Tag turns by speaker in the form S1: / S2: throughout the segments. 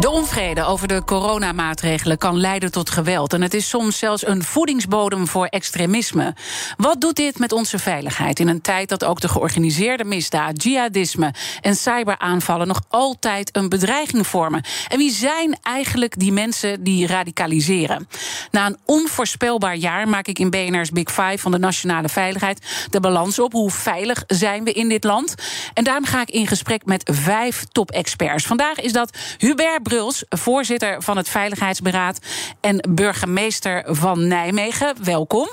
S1: De onvrede over de coronamaatregelen kan leiden tot geweld. En het is soms zelfs een voedingsbodem voor extremisme. Wat doet dit met onze veiligheid in een tijd dat ook de georganiseerde misdaad, jihadisme en cyberaanvallen nog altijd een bedreiging vormen? En wie zijn eigenlijk die mensen die radicaliseren? Na een onvoorspelbaar jaar maak ik in BNR's Big Five van de nationale veiligheid de balans op. Hoe veilig zijn we in dit land? En daarom ga ik in gesprek met vijf top-experts. Vandaag is dat Hubert Bruls, voorzitter van het Veiligheidsberaad en burgemeester van Nijmegen. Welkom.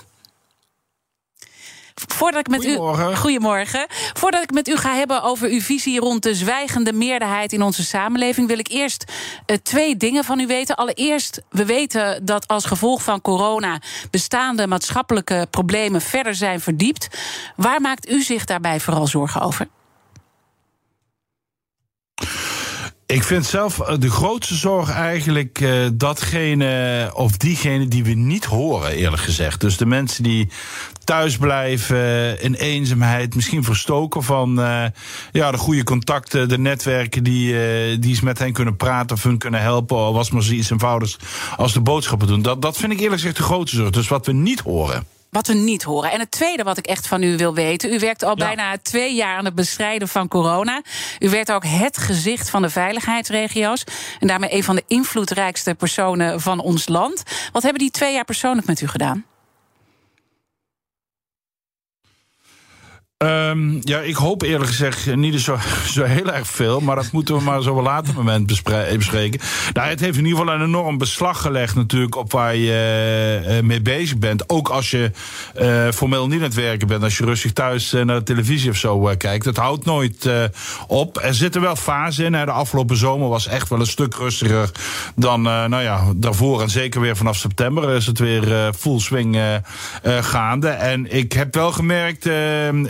S1: Voordat ik met
S2: goedemorgen.
S1: u. Goedemorgen. Voordat ik met u ga hebben over uw visie rond de zwijgende meerderheid in onze samenleving, wil ik eerst uh, twee dingen van u weten. Allereerst, we weten dat als gevolg van corona bestaande maatschappelijke problemen verder zijn verdiept. Waar maakt u zich daarbij vooral zorgen over?
S2: Ik vind zelf eh, de grootste zorg eigenlijk uh, datgene of diegene die we niet horen, eerlijk gezegd. Dus de mensen die thuis blijven, in eenzaamheid, misschien verstoken van ja, de goede contacten, de netwerken die, die eens met hen kunnen praten of hun kunnen helpen. Of was maar zoiets eenvoudigs als de boodschappen doen. Dat, dat vind ik eerlijk gezegd de grootste zorg. Dus wat we niet horen.
S1: Wat we niet horen. En het tweede wat ik echt van u wil weten. U werkt al ja. bijna twee jaar aan het bestrijden van corona. U werd ook het gezicht van de veiligheidsregio's. En daarmee een van de invloedrijkste personen van ons land. Wat hebben die twee jaar persoonlijk met u gedaan?
S2: Um, ja, ik hoop eerlijk gezegd niet zo, zo heel erg veel. Maar dat moeten we maar zo op een later moment bespreken. Nou, het heeft in ieder geval een enorm beslag gelegd natuurlijk op waar je uh, mee bezig bent. Ook als je formeel niet aan het werken bent. Als je rustig thuis naar de televisie of zo kijkt. Het houdt nooit op. Er zitten wel fasen in. De afgelopen zomer was echt wel een stuk rustiger dan nou ja, daarvoor. En zeker weer vanaf september is het weer full swing gaande. En ik heb wel gemerkt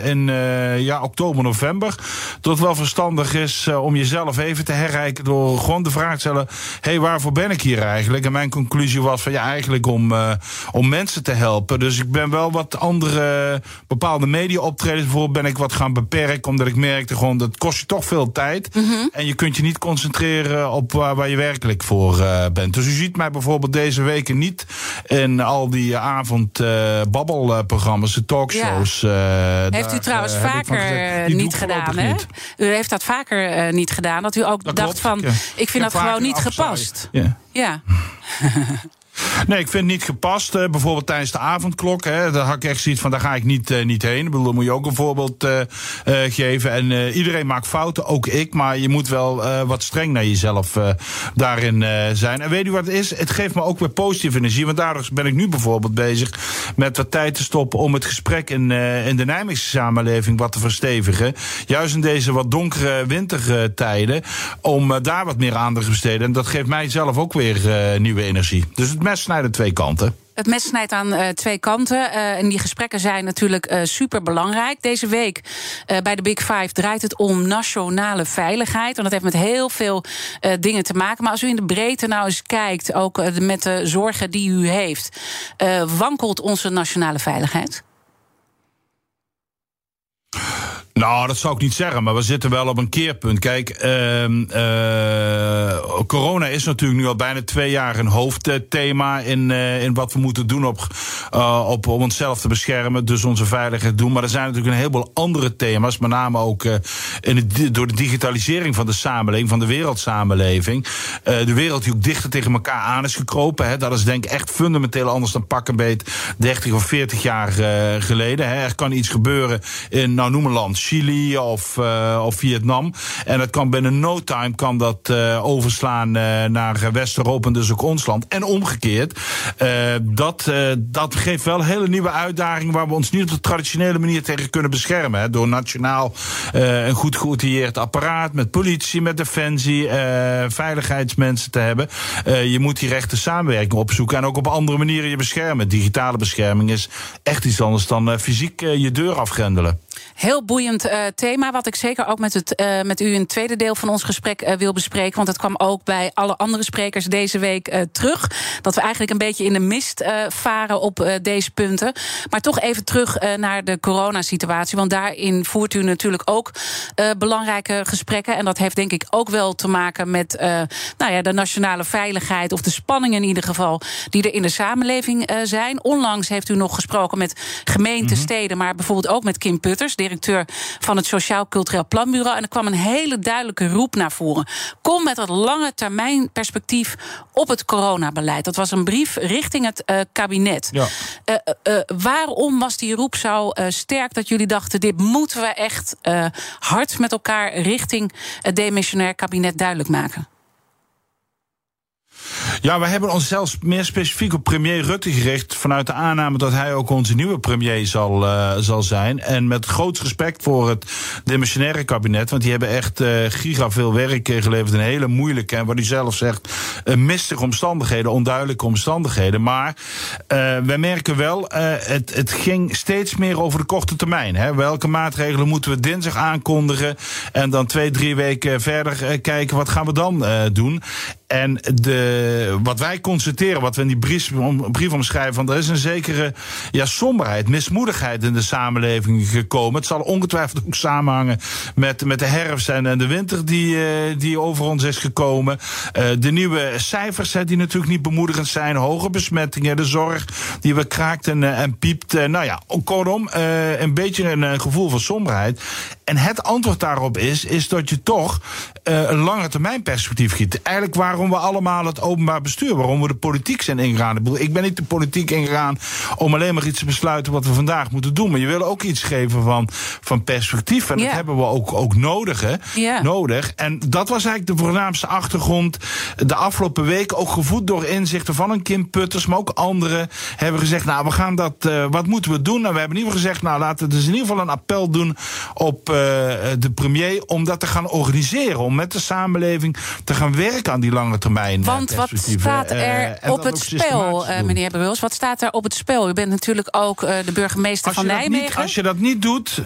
S2: in uh, ja, oktober, november. Dat het wel verstandig is uh, om jezelf even te herrijken door gewoon de vraag te stellen: hé, hey, waarvoor ben ik hier eigenlijk? En mijn conclusie was van ja, eigenlijk om, uh, om mensen te helpen. Dus ik ben wel wat andere bepaalde media-optredens bijvoorbeeld ben ik wat gaan beperken, omdat ik merkte gewoon dat kost je toch veel tijd. Mm -hmm. En je kunt je niet concentreren op waar, waar je werkelijk voor bent. Dus u ziet mij bijvoorbeeld deze weken niet in al die avondbabbelprogramma's, de talkshows.
S1: Ja. Heeft u trouwens uh, vaker niet gedaan, hè? Niet. U heeft dat vaker uh, niet gedaan. Dat u ook dat dacht klopt. van, ja. ik vind ik dat gewoon niet gepast.
S2: Ja.
S1: ja.
S2: Nee, ik vind het niet gepast. Uh, bijvoorbeeld tijdens de avondklok. Hè, daar had ik echt zoiets van, daar ga ik niet, uh, niet heen. Ik bedoel, moet je ook een voorbeeld uh, geven. En iedereen maakt fouten, ook ik. Maar je moet wel wat streng naar jezelf daarin zijn. En weet u wat het is? Het geeft me ook weer positieve energie. Want daardoor ben ik nu bijvoorbeeld bezig met wat tijd te stoppen... om het gesprek in, in de Nijmeegse samenleving wat te verstevigen. Juist in deze wat donkere wintertijden. Om daar wat meer aandacht te besteden. En dat geeft mij zelf ook weer nieuwe energie. Dus het twee kanten.
S1: Het mes snijdt aan uh, twee kanten. Uh, en die gesprekken zijn natuurlijk uh, super belangrijk. Deze week bij de Big Five draait het om nationale veiligheid. En dat heeft met heel veel dingen te maken. Maar als u in de breedte nou eens kijkt, ook met de zorgen die u heeft, wankelt onze nationale veiligheid?
S2: Nou, dat zou ik niet zeggen, maar we zitten wel op een keerpunt. Kijk, uh, uh, corona is natuurlijk nu al bijna twee jaar een hoofdthema in, uh, in wat we moeten doen op, uh, op, om onszelf te beschermen, dus onze veiligheid doen. Maar er zijn natuurlijk een heleboel andere thema's, met name ook in door de digitalisering van de samenleving, van de wereldsamenleving. de wereld die ook dichter tegen elkaar aan is gekropen. Hè, dat is denk ik echt fundamenteel anders dan pak een beet 30 of 40 jaar geleden. Hè. Er kan iets gebeuren in, nou noem een land. Chili of, of Vietnam. En dat kan binnen no time kan dat overslaan naar West-Europa en dus ook ons land. En omgekeerd. dat, dat geeft wel hele nieuwe uitdagingen waar we ons niet op de traditionele manier tegen kunnen beschermen. Hè, door nationaal een goed geoutilleerd apparaat met politie, met defensie, veiligheidsmensen te hebben. je moet die rechte samenwerking opzoeken en ook op andere manieren je beschermen. Digitale bescherming is echt iets anders dan fysiek je deur afgrendelen.
S1: Heel boeiend uh, thema, wat ik zeker ook met, het, uh, met u in het tweede deel van ons gesprek uh, wil bespreken. Want het kwam ook bij alle andere sprekers deze week terug. Dat we eigenlijk een beetje in de mist varen op deze punten. Maar toch even terug naar de coronasituatie. Want daarin voert u natuurlijk ook belangrijke gesprekken. En dat heeft denk ik ook wel te maken met nou ja, de nationale veiligheid. Of de spanningen in ieder geval die er in de samenleving zijn. Onlangs heeft u nog gesproken met gemeenten, mm steden, maar bijvoorbeeld ook met Kim Putters directeur van het Sociaal Cultureel Planbureau. En er kwam een hele duidelijke roep naar voren. Kom met dat lange termijn perspectief op het coronabeleid. Dat was een brief richting het uh, kabinet. Ja. Uh, uh, waarom was die roep zo sterk dat jullie dachten: dit moeten we echt hard met elkaar richting het demissionair kabinet duidelijk maken?
S2: Ja, we hebben ons zelfs meer specifiek op premier Rutte gericht. Vanuit de aanname dat hij ook onze nieuwe premier zal, uh, zal zijn. En met groot respect voor het demissionaire kabinet. Want die hebben echt uh, giga veel werk geleverd. Een hele moeilijke, en wat u zelf zegt, uh, mistige omstandigheden, onduidelijke omstandigheden. Maar wij merken wel, het, het ging steeds meer over de korte termijn. Hè. Welke maatregelen moeten we dinsdag aankondigen? En dan twee, drie weken verder kijken, wat gaan we dan doen? En de, wat wij constateren, wat we in die brief, brief omschrijven, van er is een zekere ja, somberheid, mismoedigheid in de samenleving gekomen. Het zal ongetwijfeld ook samenhangen met, met de herfst en, de winter die, uh, die over ons is gekomen. Uh, de nieuwe cijfers, die natuurlijk niet bemoedigend zijn, hoge besmettingen, de zorg die we kraakt en, uh, en piept. nou ja, kortom, een beetje een gevoel van somberheid. En het antwoord daarop is, is dat je toch een lange termijn perspectief giet. Eigenlijk waarom waarom we allemaal het openbaar bestuur, waarom we de politiek zijn ingegaan. Ik ben niet de politiek ingegaan om alleen maar iets te besluiten wat we vandaag moeten doen. Maar je wil ook iets geven van, van perspectief. En dat hebben we ook, ook nodig, hè? nodig. En dat was eigenlijk de voornaamste achtergrond. De afgelopen weken ook gevoed door inzichten van een Kim Putters, maar ook anderen hebben gezegd: Nou, we gaan dat, uh, wat moeten we doen? En we hebben in ieder geval gezegd: Nou, laten we dus in ieder geval een appel doen op uh, de premier om dat te gaan organiseren. Om met de samenleving te gaan werken aan die lange termijn.
S1: Want wat staat er uh, op het spel, uh, meneer Bruls? Wat staat er op het spel? U bent natuurlijk ook de burgemeester
S2: als
S1: van Nijmegen.
S2: Niet, als je dat niet doet,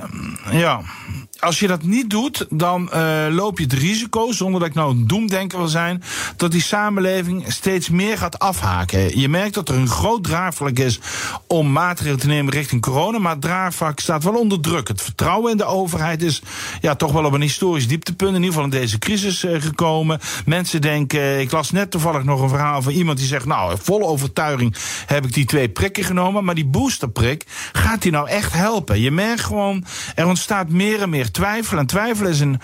S2: ja als je dat niet doet, dan uh, loop je het risico, zonder dat ik nou een doemdenker wil zijn, dat die samenleving steeds meer gaat afhaken. Je merkt dat er een groot draagvlak is om maatregelen te nemen richting corona, maar het draagvlak staat wel onder druk. Het vertrouwen in de overheid is ja, toch wel op een historisch dieptepunt, in ieder geval in deze crisis uh, gekomen. Mensen denken, ik las net toevallig nog een verhaal van iemand die zegt, nou, vol overtuiging heb ik die twee prikken genomen, maar die boosterprik, gaat die nou echt helpen? Je merkt gewoon, er ontstaat meer en meer twijfel. En twijfel is een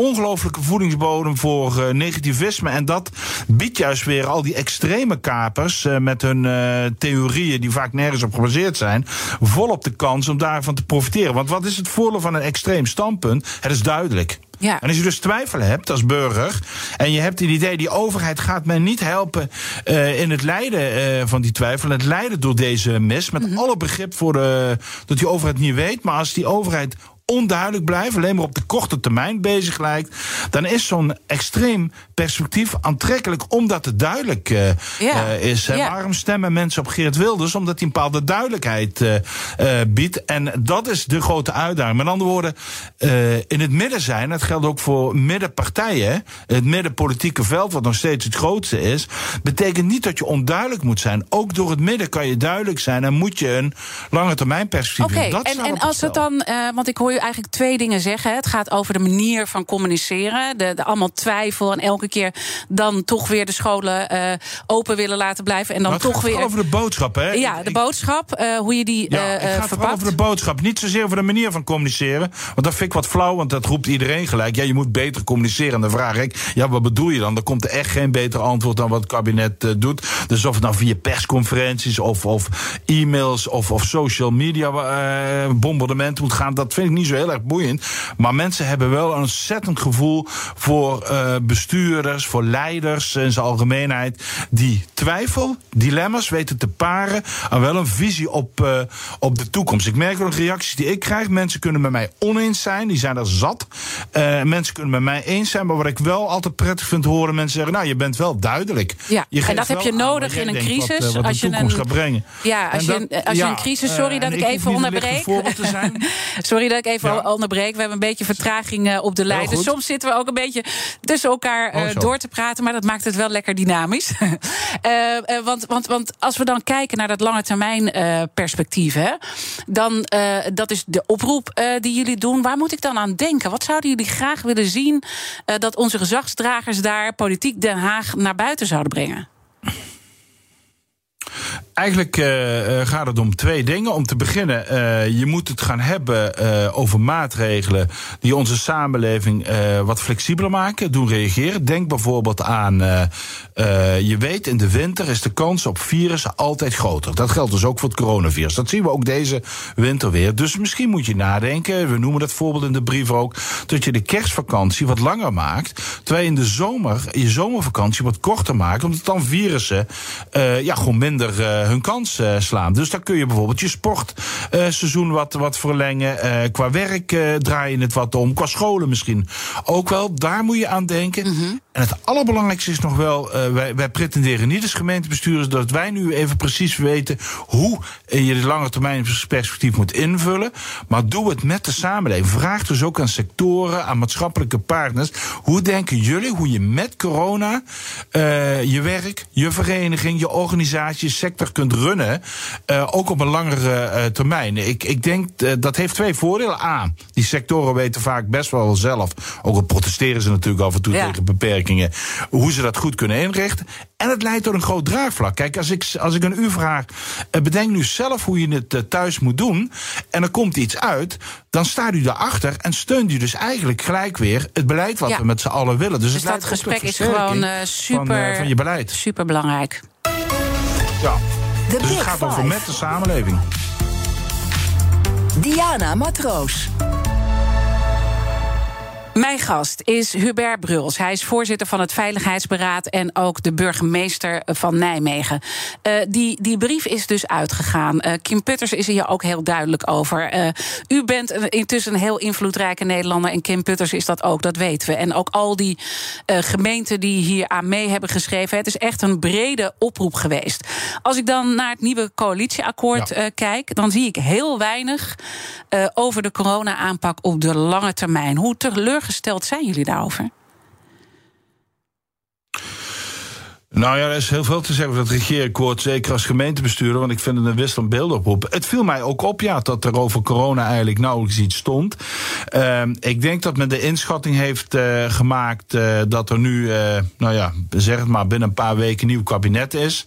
S2: ongelooflijke voedingsbodem voor uh, negativisme. En dat biedt juist weer al die extreme kapers uh, met hun uh, theorieën die vaak nergens op gebaseerd zijn, volop de kans om daarvan te profiteren. Want wat is het voordeel van een extreem standpunt? Het is duidelijk. Ja. En als je dus twijfel hebt als burger. en je hebt het idee, die overheid gaat mij niet helpen. Uh, in het lijden uh, van die twijfel. Het lijden door deze mis. Met mm -hmm. alle begrip voor de, dat die overheid niet weet. Maar als die overheid onduidelijk blijft, alleen maar op de korte termijn bezig lijkt, dan is zo'n extreem perspectief aantrekkelijk omdat het duidelijk uh, ja. uh, is. Ja. Waarom stemmen mensen op Geert Wilders? Omdat hij een bepaalde duidelijkheid uh, biedt. En dat is de grote uitdaging. Met andere woorden, in het midden zijn, dat geldt ook voor middenpartijen, het middenpolitieke veld, wat nog steeds het grootste is, betekent niet dat je onduidelijk moet zijn. Ook door het midden kan je duidelijk zijn en moet je een lange termijn perspectief
S1: okay, en, en als het dan, want ik hoor je eigenlijk twee dingen zeggen. Het gaat over de manier van communiceren. De, de allemaal twijfel en elke keer dan toch weer de scholen uh, open willen laten blijven. En dan
S2: maar
S1: toch weer.
S2: over de boodschap, hè?
S1: Ja, de boodschap, uh, hoe je die. Ja, uh,
S2: het gaat over de boodschap. Niet zozeer over de manier van communiceren. Want dat vind ik wat flauw, want dat roept iedereen gelijk. Ja, je moet beter communiceren. En dan vraag ik, ja, wat bedoel je dan? Dan komt er echt geen beter antwoord dan wat het kabinet doet. Dus of het nou via persconferenties of, of e-mails of, of social media bombardement moet gaan, dat vind ik niet zo heel erg boeiend. Maar mensen hebben wel een ontzettend gevoel voor uh, bestuurders, voor leiders in zijn algemeenheid. Die twijfel, dilemma's weten te paren aan wel een visie op, uh, op de toekomst. Ik merk wel de reacties die ik krijg. Mensen kunnen met mij oneens zijn, die zijn er zat. Uh, mensen kunnen met mij eens zijn. Maar wat ik wel altijd prettig vind horen, mensen zeggen: Nou, je bent wel duidelijk.
S1: Ja,
S2: je
S1: en dat heb je nodig in een crisis.
S2: Wat, wat
S1: als
S2: de toekomst een, gaat brengen.
S1: Ja, als, je, dat, als je een crisis. Sorry dat ik even onderbreek. sorry dat ik even ja. onderbreek. We hebben een beetje vertraging uh, op de lijn. Dus soms zitten we ook een beetje tussen elkaar uh, door te praten. Maar dat maakt het wel lekker dynamisch. uh, want, want, want als we dan kijken naar dat lange termijn perspectief, hè, dan dat is de oproep die jullie doen. Waar moet ik dan aan denken? Wat zouden jullie graag willen zien dat onze gezagsdragers daar, politiek Den Haag, naar buiten zouden brengen?
S2: Eigenlijk uh, gaat het om twee dingen. Om te beginnen, uh, je moet het gaan hebben over maatregelen die onze samenleving wat flexibeler maken, doen reageren. Denk bijvoorbeeld aan, je weet, in de winter is de kans op virussen altijd groter. Dat geldt dus ook voor het coronavirus. Dat zien we ook deze winter weer. Dus misschien moet je nadenken, we noemen dat voorbeeld in de brief ook, dat je de kerstvakantie wat langer maakt, terwijl je in de zomer je zomervakantie wat korter maakt, omdat dan virussen ja, gewoon minder hun kans uh, slaan. Dus dan kun je bijvoorbeeld je sportseizoen wat, wat verlengen. Uh, qua werk draai je het wat om. Qua scholen misschien ook wel. Daar moet je aan denken. -hmm. En het allerbelangrijkste is nog wel, wij, wij, pretenderen niet als gemeentebestuurders dat wij nu even precies weten hoe je de lange termijn perspectief moet invullen. Maar doe het met de samenleving. Vraag dus ook aan sectoren, aan maatschappelijke partners. Hoe denken jullie hoe je met corona je werk, je vereniging, je organisatie, je sector kunt runnen, uh, ook op een langere termijn. Ik, ik denk dat heeft twee voordelen. A, die sectoren weten vaak best wel zelf, ook al protesteren ze natuurlijk af en toe ja. tegen beperkingen, hoe ze dat goed kunnen inrichten. En het leidt tot een groot draagvlak. Kijk, als ik, als ik een u vraag, bedenk nu zelf hoe je het thuis moet doen, en er komt iets uit, dan staat u daarachter en steunt u dus eigenlijk gelijk weer het beleid wat ja. we met z'n allen willen. Dus,
S1: dus
S2: het
S1: dat gesprek is gewoon super,
S2: van, van je beleid.
S1: super belangrijk.
S2: Ja. De dus het gaat over met de samenleving.
S3: Diana Matroos.
S1: Mijn gast is Hubert Bruls. Hij is voorzitter van het Veiligheidsberaad en ook de burgemeester van Nijmegen. Uh, die, die brief is dus uitgegaan. Uh, Kim Putters is hier ook heel duidelijk over. Uh, u bent intussen een heel invloedrijke Nederlander en Kim Putters is dat ook, dat weten we. En ook al die gemeenten die hier aan mee hebben geschreven. Het is echt een brede oproep geweest. Als ik dan naar het nieuwe coalitieakkoord ja. kijk, dan zie ik heel weinig over de corona-aanpak op de lange termijn. Hoe teleurgesteld gesteld zijn jullie daarover?
S2: Nou ja, er is heel veel te zeggen over dat regeerakkoord, zeker als gemeentebestuurder, want ik vind het een wisselend beeld op. Het viel mij ook op, ja, dat er over corona eigenlijk nauwelijks iets stond. Uh, ik denk dat men de inschatting heeft uh, gemaakt uh, dat er nu, uh, nou ja, zeg het maar, binnen een paar weken een nieuw kabinet is.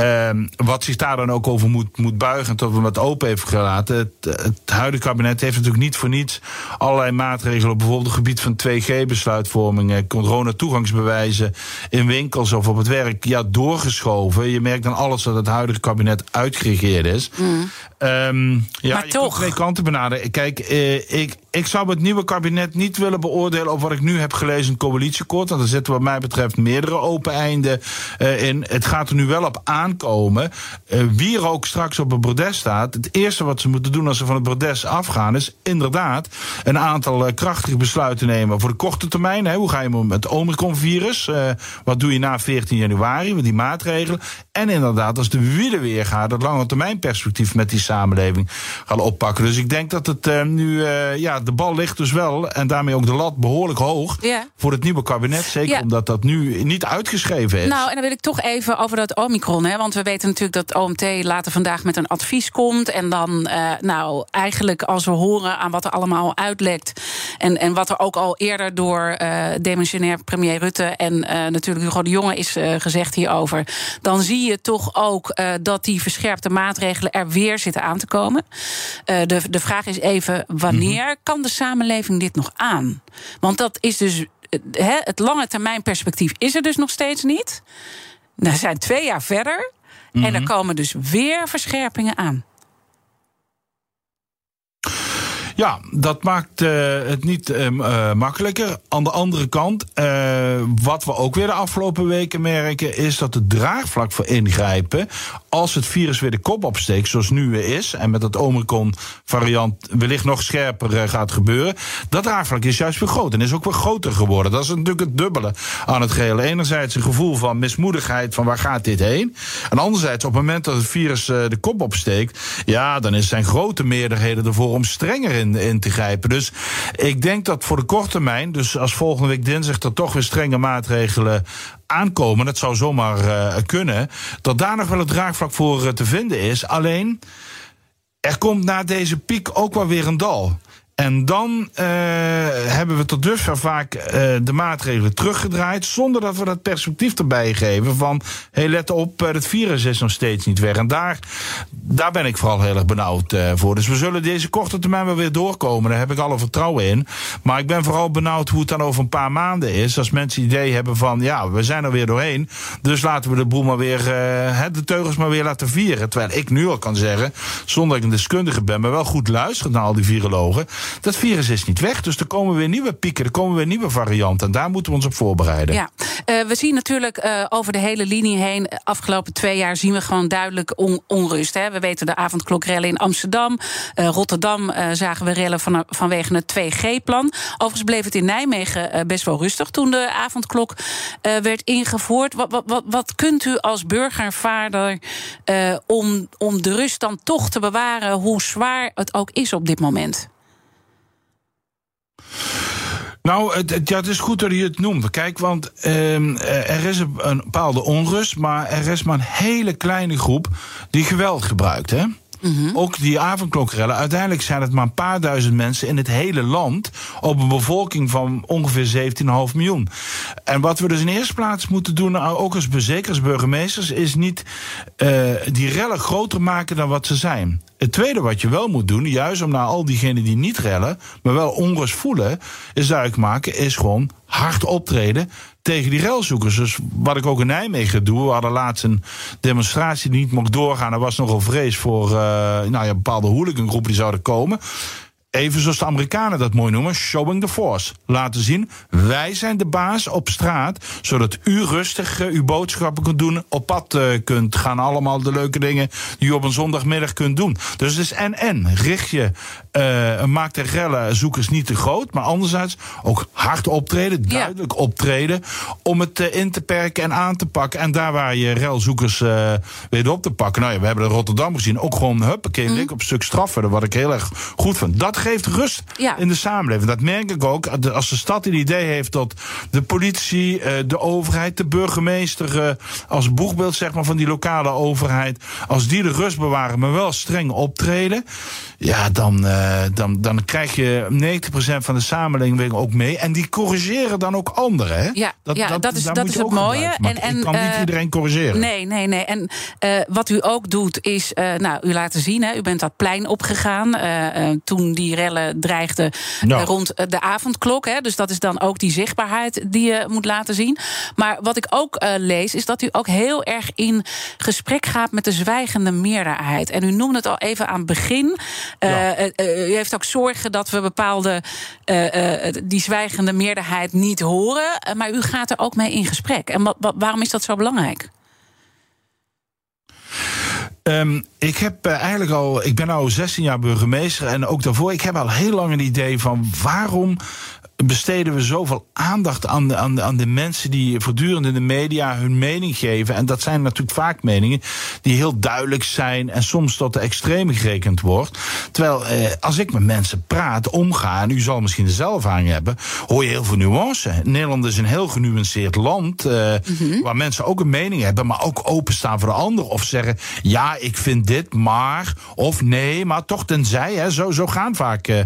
S2: Ehm, wat zich daar dan ook over moet, moet buigen, dat we het open heeft gelaten. Het, het huidige kabinet heeft natuurlijk niet voor niets allerlei maatregelen op bijvoorbeeld het gebied van 2G-besluitvorming, corona-toegangsbewijzen in winkels of op het werk ja, doorgeschoven. Je merkt dan alles dat het huidige kabinet uitgeregeerd is. Mm. Um, ja,
S1: maar toch.
S2: twee kanten benaderen. Kijk, eh, ik, ik zou het nieuwe kabinet niet willen beoordelen over wat ik nu heb gelezen in het coalitieakkoord. Want er zitten wat mij betreft meerdere open einden uh, in. Het gaat er nu wel op aankomen. Uh, wie er ook straks op het bordes staat. Het eerste wat ze moeten doen als ze van het bordes afgaan. is inderdaad een aantal uh, krachtige besluiten nemen. Voor de korte termijn. Hè, hoe ga je met het Omicron-virus? wat doe je na 14 januari met die maatregelen? En inderdaad, als de wielen weer gaat, het lange termijn perspectief met die samenleving gaan oppakken. Dus ik denk dat het nu, ja, de bal ligt dus wel en daarmee ook de lat behoorlijk hoog voor het nieuwe kabinet. Zeker omdat dat nu niet uitgeschreven is.
S1: Nou, en dan wil ik toch even over dat Omicron, hè, want we weten natuurlijk dat OMT later vandaag met een advies komt. En dan, uh, nou, eigenlijk als we horen aan wat er allemaal uitlekt en, en wat er ook al eerder door demissionair premier Rutte en natuurlijk Hugo de Jonge is gezegd hierover, dan zie je toch ook dat die verscherpte maatregelen er weer zitten aan te komen. De, de vraag is even: wanneer mm-hmm. kan de samenleving dit nog aan? Want dat is dus. He, het lange termijn perspectief is er dus nog steeds niet. We zijn twee jaar verder. En er komen dus weer verscherpingen aan.
S2: Ja, dat maakt uh, het niet uh, makkelijker. Aan de andere kant, uh, wat we ook weer de afgelopen weken merken, is dat het draagvlak voor ingrijpen, als het virus weer de kop opsteekt, zoals nu weer is, en met dat Omicron-variant wellicht nog scherper gaat gebeuren, dat draagvlak is juist weer groot en is ook weer groter geworden. Dat is natuurlijk het dubbele aan het gehele. Enerzijds een gevoel van mismoedigheid van waar gaat dit heen, en anderzijds op het moment dat het virus de kop opsteekt, ja, dan is zijn grote meerderheden ervoor om strenger in in, te grijpen. Dus ik denk dat voor de korte termijn, dus als volgende week dinsdag er toch weer strenge maatregelen aankomen, dat zou zomaar uh, kunnen, dat daar nog wel het draagvlak voor uh, te vinden is. Alleen, er komt na deze piek ook wel weer een dal. En dan uh, hebben we tot dusver vaak uh, de maatregelen teruggedraaid. zonder dat we dat perspectief erbij geven. van hey, let op, het virus is nog steeds niet weg. En daar, daar ben ik vooral heel erg benauwd voor. Dus we zullen deze korte termijn wel weer doorkomen. Daar heb ik alle vertrouwen in. Maar ik ben vooral benauwd hoe het dan over een paar maanden is. Als mensen het idee hebben van ja, we zijn er weer doorheen. Dus laten we de boel maar weer, de teugels maar weer laten vieren. Terwijl ik nu al kan zeggen, zonder dat ik een deskundige ben, maar wel goed luisteren naar al die virologen dat virus is niet weg. Dus er komen weer nieuwe pieken, er komen weer nieuwe varianten. En daar moeten we ons op voorbereiden.
S1: Ja, uh, we zien natuurlijk uh, over de hele linie heen. Afgelopen twee jaar zien we gewoon duidelijk on onrust. Hè. We weten de avondklokrellen in Amsterdam. Uh, Rotterdam zagen we rellen van, vanwege het 2G-plan. Overigens bleef het in Nijmegen best wel rustig toen de avondklok werd ingevoerd. Wat, wat, wat, wat, kunt u als burgervaarder om, om de rust dan toch te bewaren, hoe zwaar het ook is op dit moment?
S2: Nou, het, ja, het is goed dat je het noemt. Kijk, want ehm, eh, er is een, een bepaalde onrust, maar er is maar een hele kleine groep die geweld gebruikt. Hè? Mm Ook die avondklokrellen. Uiteindelijk zijn het maar een paar duizend mensen in het hele land. op een bevolking van ongeveer 17,5 miljoen. En wat we dus in eerste plaats moeten doen, nou, ook als bezekers, burgemeesters, is niet uh, die rellen groter maken dan wat ze zijn. Het tweede wat je wel moet doen, juist om naar al diegenen die niet rellen, maar wel onrust voelen, is duidelijk maken, is gewoon hard optreden tegen die relzoekers. Dus wat ik ook in Nijmegen doe, we hadden laatst een demonstratie die niet mocht doorgaan. Er was nogal vrees voor uh, nou ja, bepaalde hooligangroepen die zouden komen. Even zoals de Amerikanen dat mooi noemen, showing the force. Laten zien, wij zijn de baas op straat, zodat u rustig uh, uw boodschappen kunt doen, op pad uh, kunt gaan. Allemaal de leuke dingen die u op een zondagmiddag kunt doen. Dus het is en-en. Richt je, uh, maak de rellen zoekers niet te groot, maar anderzijds ook hard optreden, duidelijk ja. optreden, om het in te perken en aan te pakken. En daar waar je relzoekers weer op te pakken. Nou ja, we hebben in Rotterdam gezien, ook gewoon huppakee, mm. op een stuk straffen, wat ik heel erg goed vind. Dat geeft rust ja. in de samenleving. Dat merk ik ook. Als de stad een idee heeft dat de politie, eh, de overheid, de burgemeester, eh, als boegbeeld zeg maar, van die lokale overheid, als die de rust bewaren, maar wel streng optreden, ja, dan, uh, dan, dan krijg je 90% van de samenleving ook mee. En die corrigeren dan ook anderen. Hè?
S1: Ja, dat, ja, dat, dat is, dat is het mooie.
S2: En, en, kan niet iedereen corrigeren.
S1: Nee, nee, nee. En wat u ook doet, is nou, u laten zien, hè, u bent dat plein opgegaan toen die rellen dreigden rond de avondklok. Hè, dus dat is dan ook die zichtbaarheid die je moet laten zien. Maar wat ik ook lees, is dat u ook heel erg in gesprek gaat met de zwijgende meerderheid. En u noemde het al even aan het begin. Ja. Uh, uh, u heeft ook zorgen dat we bepaalde die zwijgende meerderheid niet horen. maar u gaat er ook mee in gesprek. En waarom is dat zo belangrijk?
S2: Um, ik heb uh, eigenlijk al, ik ben nu 16 jaar burgemeester en ook daarvoor, ik heb al heel lang een idee van waarom besteden we zoveel aandacht aan de, aan, de, aan de mensen die voortdurend in de media hun mening geven. En dat zijn natuurlijk vaak meningen die heel duidelijk zijn en soms tot de extreme gerekend wordt. Terwijl eh, als ik met mensen praat, omga, en u zal misschien dezelfde ervaring hebben, hoor je heel veel nuance. Nederland is een heel genuanceerd land eh, mm -hmm. waar mensen ook een mening hebben, maar ook openstaan voor de ander. Of zeggen, ja, ik vind dit, maar, of nee, maar toch tenzij. Hè, zo, zo gaan vaak uh,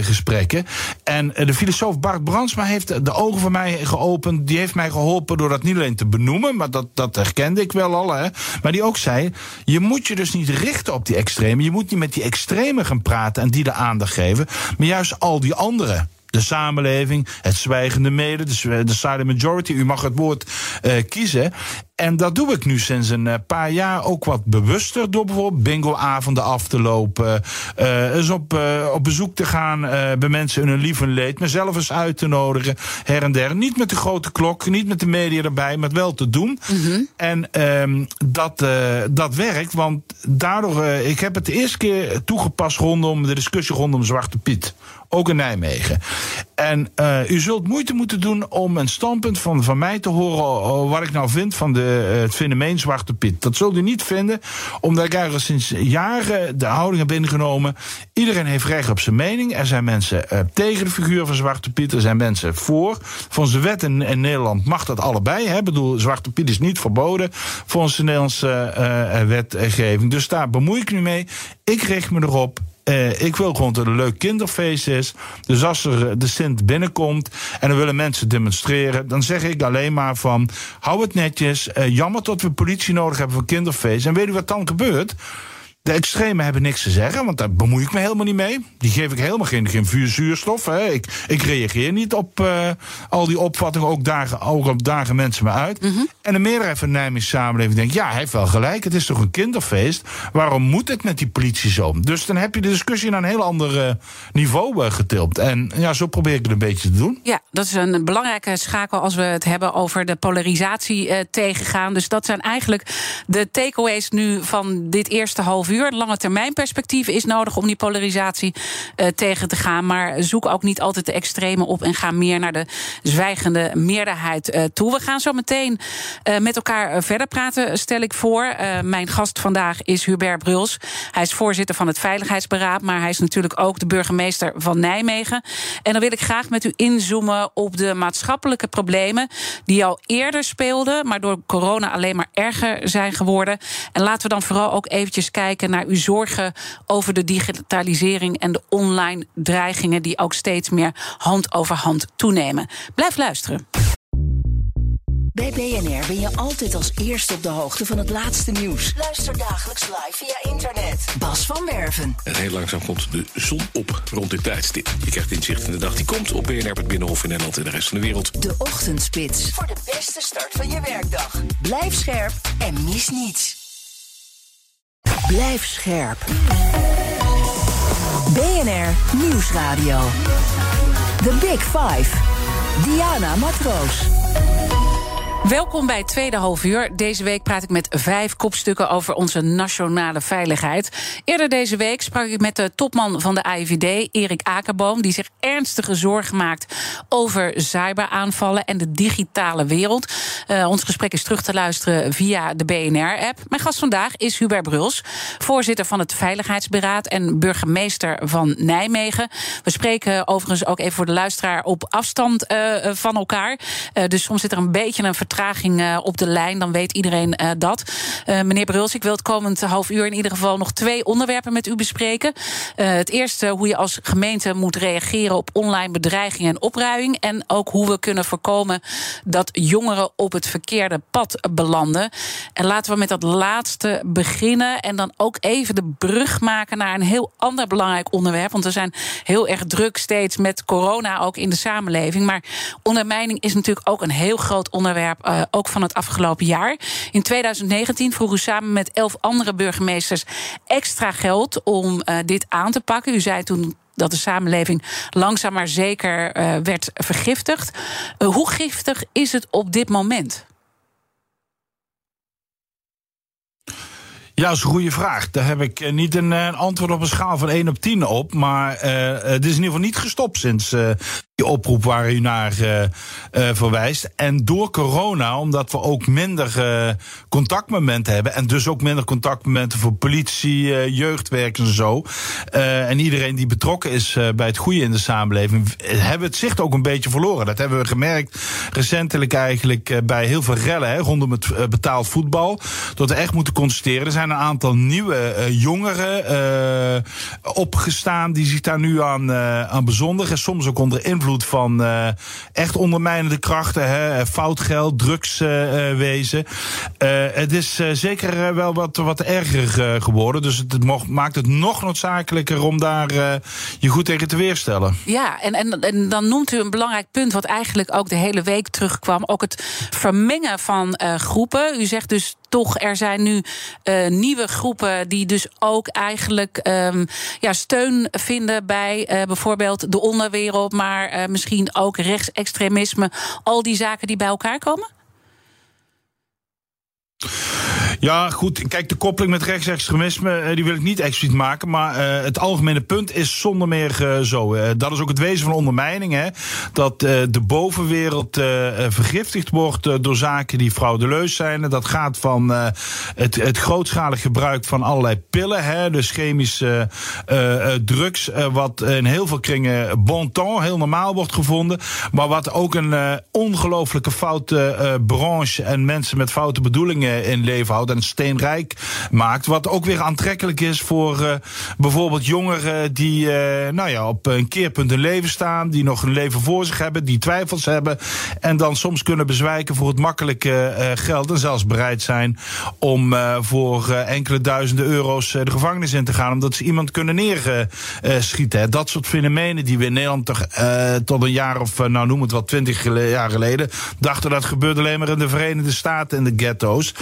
S2: gesprekken. En de filosoof Bart Brandsma heeft de ogen voor mij geopend. Die heeft mij geholpen door dat niet alleen te benoemen, maar dat, dat herkende ik wel al. Hè. Maar die ook zei: je moet je dus niet richten op die extremen. Je moet niet met die extremen gaan praten en die de aandacht geven, maar juist al die anderen de samenleving, het zwijgende mede, de, de silent majority. U mag het woord uh, kiezen. En dat doe ik nu sinds een paar jaar ook wat bewuster. Door bijvoorbeeld bingoavonden af te lopen. Uh, eens op, op bezoek te gaan bij mensen in hun lief en leed. Mezelf eens uit te nodigen. Her en der. Niet met de grote klok, niet met de media erbij, maar wel te doen. Mm En ehm, dat, dat werkt, want daardoor. ik heb het de eerste keer toegepast rondom de discussie rondom Zwarte Piet ook in Nijmegen. En uh, u zult moeite moeten doen om een standpunt van, van mij te horen. Uh, wat ik nou vind van de, uh, het fenomeen Zwarte Piet. Dat zult u niet vinden, omdat ik eigenlijk sinds jaren de houding heb ingenomen. Iedereen heeft recht op zijn mening. Er zijn mensen tegen de figuur van Zwarte Piet. Er zijn mensen voor. Volgens de wet in, in Nederland mag dat allebei. Hè? Ik bedoel, Zwarte Piet is niet verboden volgens de Nederlandse wetgeving. Dus daar bemoei ik nu mee. Ik richt me erop. Uh, ik wil gewoon dat het een leuk kinderfeest is. Dus als er eh, de Sint binnenkomt en er willen mensen demonstreren, dan zeg ik alleen maar van: hou het netjes. Uh, jammer dat we politie nodig hebben voor kinderfeest. En weet u wat dan gebeurt? De extremen hebben niks te zeggen, want daar bemoei ik me helemaal niet mee. Die geef ik helemaal geen, geen vuurzuurstof. Hè. Ik, ik reageer niet op uh, al die opvattingen. Ook, dagen, ook op dagen mensen me uit. Mm -hmm. En de meerderheid van de Nijmeegse samenleving denkt... ja, hij heeft wel gelijk, het is toch een kinderfeest? Waarom moet het met die politie zo? Dus dan heb je de discussie naar een heel ander uh, niveau uh, getild. En ja, zo probeer ik het een beetje te doen.
S1: Ja, dat is een belangrijke schakel als we het hebben over de polarisatie tegengaan. Dus dat zijn eigenlijk de takeaways nu van dit eerste half uur uur. Lange termijn perspectief is nodig om die polarisatie uh, tegen te gaan. Maar zoek ook niet altijd de extreme op en ga meer naar de zwijgende meerderheid uh, toe. We gaan zo meteen uh, met elkaar verder praten, stel ik voor. mijn gast vandaag is Hubert Bruls. Hij is voorzitter van het Veiligheidsberaad, maar hij is natuurlijk ook de burgemeester van Nijmegen. En dan wil ik graag met u inzoomen op de maatschappelijke problemen die al eerder speelden, maar door corona alleen maar erger zijn geworden. En laten we dan vooral ook eventjes kijken naar uw zorgen over de digitalisering en de online dreigingen die ook steeds meer hand over hand toenemen. Blijf luisteren.
S3: Bij BNR ben je altijd als eerste op de hoogte van het laatste nieuws. Luister dagelijks live via internet. Bas van Werven.
S4: En heel langzaam komt de zon op rond dit tijdstip. Je krijgt inzicht in de dag die komt op BNR, het Binnenhof in Nederland en de rest van de wereld.
S3: De Ochtendspits. Voor de beste start van je werkdag. Blijf scherp en mis niets. Blijf scherp. BNR Nieuwsradio. The Big Five. Diana Matroos.
S1: Welkom bij het tweede halfuur. Deze week praat ik met vijf kopstukken over onze nationale veiligheid. Eerder deze week sprak ik met de topman van de AIVD, Erik Akerboom, die zich ernstige zorgen maakt over cyberaanvallen en de digitale wereld. Uh, ons gesprek is terug te luisteren via de BNR-app. Mijn gast vandaag is Hubert Bruls, voorzitter van het Veiligheidsberaad en burgemeester van Nijmegen. We spreken overigens ook even voor de luisteraar op afstand uh, van elkaar. Uh, dus soms zit er een beetje een vertraging vertraging op de lijn, dan weet iedereen uh, dat. Uh, meneer Bruls, ik wil het komend half uur in ieder geval nog twee onderwerpen met u bespreken. Het eerste, hoe je als gemeente moet reageren op online bedreiging en opruiming. En ook hoe we kunnen voorkomen dat jongeren op het verkeerde pad belanden. En laten we met dat laatste beginnen. En dan ook even de brug maken naar een heel ander belangrijk onderwerp. Want we zijn heel erg druk steeds met corona ook in de samenleving. Maar ondermijning is natuurlijk ook een heel groot onderwerp uh, ook van het afgelopen jaar. In 2019 vroeg u samen met elf andere burgemeesters extra geld om uh, dit aan te pakken. U zei toen dat de samenleving langzaam maar zeker uh, werd vergiftigd. hoe giftig is het op dit moment?
S2: Ja, dat is een goede vraag. Daar heb ik niet een, antwoord op een schaal van 1 op 10 op. Maar uh, het is in ieder geval niet gestopt sinds die oproep waar u naar uh, verwijst. En door corona, omdat we ook minder contactmomenten hebben. En dus ook minder contactmomenten voor politie, jeugdwerkers en zo. en iedereen die betrokken is bij het goede in de samenleving. hebben we het zicht ook een beetje verloren. Dat hebben we gemerkt recentelijk eigenlijk bij heel veel rellen hè, rondom het betaald voetbal. Dat we echt moeten constateren. Er zijn een aantal nieuwe uh, jongeren uh, opgestaan die zich daar nu aan, uh, aan bezondigen. Soms ook onder invloed invloed van uh, echt ondermijnende krachten, hè, foutgeld, drugswezen. het is zeker wel wat, wat erger geworden. Dus het maakt het nog noodzakelijker om daar je goed tegen te weerstellen.
S1: Ja, en, en, en dan noemt u een belangrijk punt, wat eigenlijk ook de hele week terugkwam. Ook het vermengen van groepen. U zegt dus toch, er zijn nu uh, nieuwe groepen die dus ook eigenlijk um, ja, steun vinden bij uh, bijvoorbeeld de onderwereld, maar uh, misschien ook rechtsextremisme. Al die zaken die bij elkaar komen?
S2: Ja, goed. Kijk, de koppeling met rechtsextremisme eh, die wil ik niet expliciet maken. Maar uh, het algemene punt is zonder meer uh, zo. Dat is ook het wezen van ondermijning. Hè, dat de bovenwereld vergiftigd wordt door zaken die fraudeleus zijn. Dat gaat van het, het grootschalig gebruik van allerlei pillen. Hè, dus chemische drugs. wat in heel veel kringen bon ton, heel normaal wordt gevonden. Maar wat ook een ongelooflijke foute branche en mensen met foute bedoelingen in leven houdt en steenrijk maakt. Wat ook weer aantrekkelijk is voor uh, bijvoorbeeld jongeren die uh, nou ja, op een keerpunt in leven staan, die nog een leven voor zich hebben, die twijfels hebben en dan soms kunnen bezwijken voor het makkelijke uh, geld en zelfs bereid zijn om voor enkele duizenden euro's de gevangenis in te gaan omdat ze iemand kunnen neerschieten. dat soort fenomenen die we in Nederland toch tot een jaar of, nou noem het wel, twintig jaar geleden dachten dat gebeurde alleen maar in de Verenigde Staten in de ghetto's.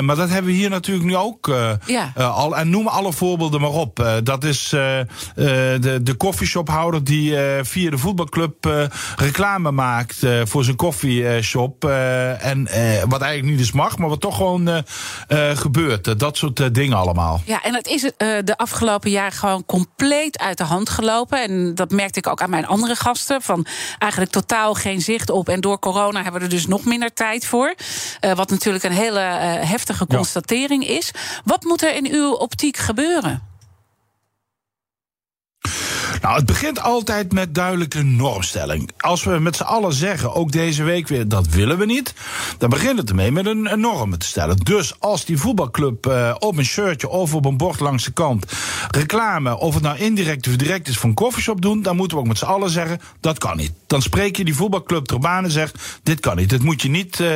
S2: Maar dat hebben we hier natuurlijk nu ook uh, ja. uh, al. En noem alle voorbeelden maar op. Dat is de, de koffieshophouder die via de voetbalclub reclame maakt voor zijn koffieshop. en wat eigenlijk niet eens mag, maar wat toch gewoon gebeurt. dat soort dingen allemaal.
S1: Ja, en het is de afgelopen jaren gewoon compleet uit de hand gelopen. En dat merkte ik ook aan mijn andere gasten. Van eigenlijk totaal geen zicht op. En door corona hebben we er dus nog minder tijd voor. wat natuurlijk een hele heftige constatering is. Wat moet er in uw optiek gebeuren?
S2: Nou, het begint altijd met duidelijke normstelling. Als we met z'n allen zeggen, ook deze week weer, dat willen we niet, dan begint het ermee met een, een norm te stellen. Dus als die voetbalclub uh, op een shirtje of op een bord langs de kant reclame, of het nou indirect of direct is van koffieshop doen, dan moeten we ook met z'n allen zeggen, dat kan niet. Dan spreek je die voetbalclub ter baan en zegt, dit kan niet, dit moet je niet uh,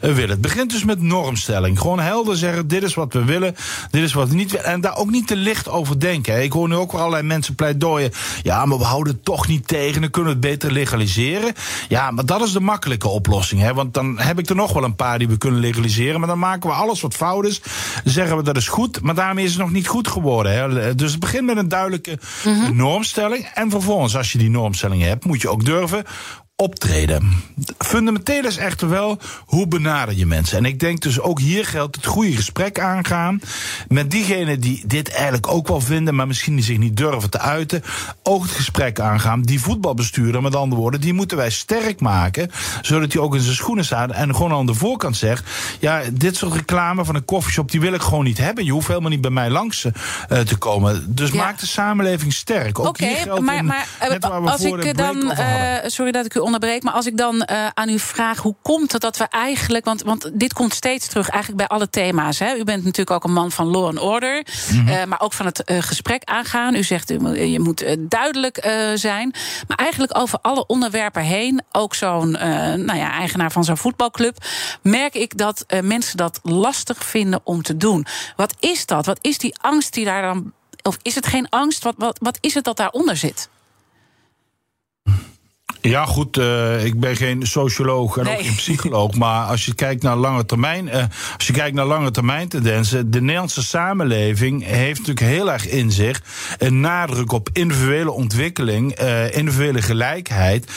S2: willen. Het begint dus met normstelling. Gewoon helder zeggen, dit is wat we willen, dit is wat we niet willen. En daar ook niet te licht over denken. Ik hoor nu ook wel allerlei mensen pleidooien ja, maar we houden het toch niet tegen. Dan kunnen we het beter legaliseren. Ja, maar dat is de makkelijke oplossing. Hè? Want dan heb ik er nog wel een paar die we kunnen legaliseren. Maar dan maken we alles wat fout is. Dan zeggen we dat is goed. Maar daarmee is het nog niet goed geworden. Hè? Dus het begint met een duidelijke mm normstelling. En vervolgens, als je die normstelling hebt, moet je ook durven optreden. Fundamenteel is echter wel hoe benader je mensen. En ik denk dus ook hier geldt het goede gesprek aangaan met diegenen die dit eigenlijk ook wel vinden, maar misschien zich niet durven te uiten. Ook het gesprek aangaan. Die voetbalbestuurder, met andere woorden, die moeten wij sterk maken, zodat hij ook in zijn schoenen staat en gewoon aan de voorkant zegt: ja, dit soort reclame van een koffieshop, die wil ik gewoon niet hebben. Je hoeft helemaal niet bij mij langs uh, te komen. Dus maak de samenleving sterk.
S1: Oké, okay, maar, maar als ik dan, uh, sorry dat ik u onderbreek. Maar als ik dan uh, aan u vraag, hoe komt het dat we eigenlijk. Want, want dit komt steeds terug, eigenlijk bij alle thema's. Hè? U bent natuurlijk ook een man van law and order. Mm -hmm. uh, maar ook van het uh, gesprek aangaan. U zegt, je moet duidelijk zijn. Maar eigenlijk over alle onderwerpen heen. Ook zo'n nou ja, eigenaar van zo'n voetbalclub. Merk ik dat mensen dat lastig vinden om te doen. Wat is dat? Wat is die angst die daar dan. Of is het geen angst? Wat, wat, wat is het dat daaronder zit?
S2: Ja, goed, uh, ik ben geen socioloog en ook geen psycholoog. Maar als je kijkt naar lange termijn, uh, als je kijkt naar lange termijn tendensen, de Nederlandse samenleving heeft natuurlijk heel erg in zich een nadruk op individuele ontwikkeling, uh, individuele gelijkheid,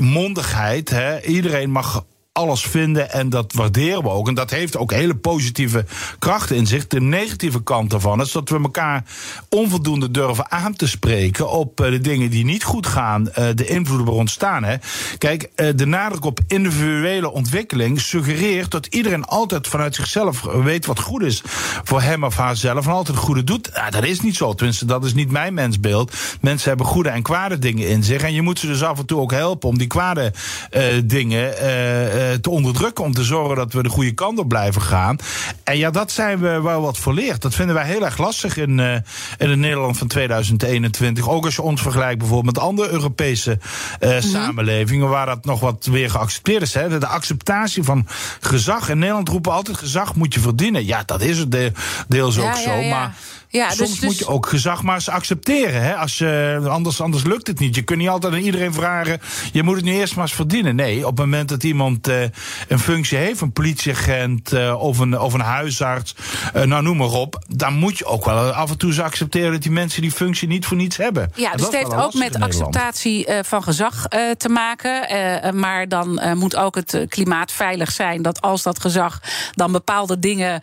S2: mondigheid. Hè. Iedereen mag alles vinden en dat waarderen we ook. En dat heeft ook hele positieve krachten in zich. De negatieve kant daarvan is dat we elkaar onvoldoende durven aan te spreken op eh, de dingen die niet goed gaan, eh, de invloeden er ontstaan. Hè. Kijk, eh, de nadruk op individuele ontwikkeling suggereert dat iedereen altijd vanuit zichzelf weet wat goed is voor hem of haarzelf en altijd het goede doet. Ja, dat is niet zo. Tenminste, dat is niet mijn mensbeeld. Mensen hebben goede en kwade dingen in zich. En je moet ze dus af en toe ook helpen om die kwade dingen te onderdrukken. Om te zorgen dat we de goede kant op blijven gaan. En ja, dat zijn we wel wat verleerd. Dat vinden wij heel erg lastig in, in het Nederland van 2021. Ook als je ons vergelijkt bijvoorbeeld met andere Europese mhm. samenlevingen. Waar dat nog wat weer geaccepteerd is. Hè. De acceptatie van gezag. In Nederland roepen altijd gezag moet je verdienen. Ja, dat is het deels ook zo. Maar ja, Soms dus, moet dus- je ook gezag maar eens accepteren. Hè? Als je, anders, anders lukt het niet. Je kunt niet altijd aan iedereen vragen... je moet het nu eerst maar eens verdienen. Nee, op het moment dat iemand uh, een functie heeft... een politieagent uh, of, een, of een huisarts, uh, nou noem maar op... dan moet je ook wel af en toe eens accepteren... dat die mensen die functie niet voor niets hebben.
S1: Ja, dus het heeft ook met acceptatie van gezag te maken. maar dan moet ook het klimaat veilig zijn... dat als dat gezag dan bepaalde dingen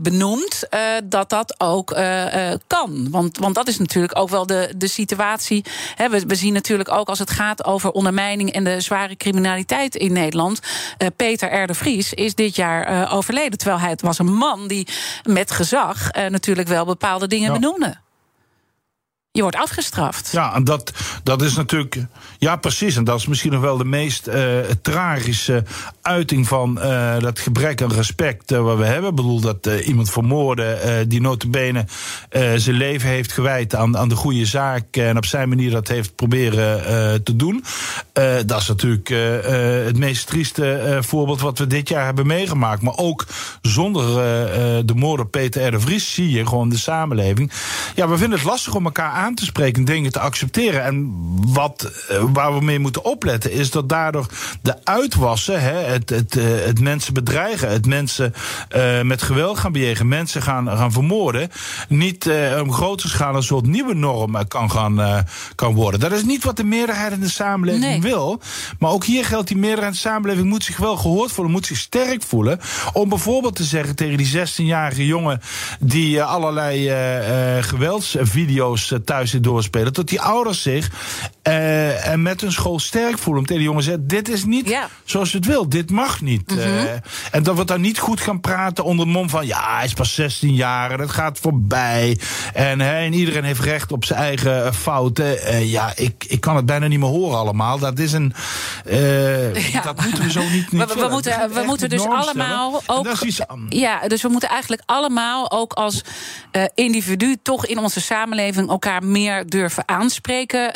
S1: benoemt... dat dat ook uh, kan. Want, want dat is natuurlijk ook wel de, de situatie. we, we, zien natuurlijk ook als het gaat over ondermijning en de zware criminaliteit in Nederland. Uh, Peter R. de Vries is dit jaar overleden. Terwijl hij het was een man die met gezag natuurlijk wel bepaalde dingen benoemde. Je wordt afgestraft.
S2: Ja, en dat, dat is natuurlijk. Ja, precies. En dat is misschien nog wel de meest uh, tragische uiting van uh, dat gebrek aan respect uh, wat we hebben. Ik bedoel, dat iemand vermoorden die notabene zijn leven heeft gewijd aan, aan de goede zaak. En op zijn manier dat heeft proberen te doen. dat is natuurlijk het meest trieste voorbeeld wat we dit jaar hebben meegemaakt. Maar ook zonder de moord op Peter R. de Vries zie je gewoon de samenleving. Ja, we vinden het lastig om elkaar aan te spreken, dingen te accepteren. En wat, eh, waar we mee moeten opletten, is dat daardoor de uitwassen, hè, het, het, eh, het mensen bedreigen, het mensen uh, met geweld gaan bejegen, mensen gaan, gaan vermoorden, niet uh, op grote schaal een soort nieuwe norm kan, gaan, uh, kan worden. Dat is niet wat de meerderheid in de samenleving wil. Maar ook hier geldt die meerderheid in de samenleving moet zich wel gehoord voelen, moet zich sterk voelen. Om bijvoorbeeld te zeggen tegen die 16-jarige jongen die allerlei geweldsvideo's thuis doorspelen. Dat die ouders zich uh, en met hun school sterk voelen. Om tegen de jongen zeggen: Dit is niet zoals je het wil. Dit mag niet. uh, en dat we dan niet goed gaan praten onder de mom van: Ja, hij is pas 16 jaar en het gaat voorbij. En, en iedereen heeft recht op zijn eigen eh, fouten. Uh, ja, ik, ik kan het bijna niet meer horen allemaal. Dat is een. Ja. Dat moeten we zo niet. niet
S1: we, we, moeten, we moeten dus allemaal ook. Ja, dus we moeten eigenlijk allemaal ook als individu toch in onze samenleving elkaar meer durven aanspreken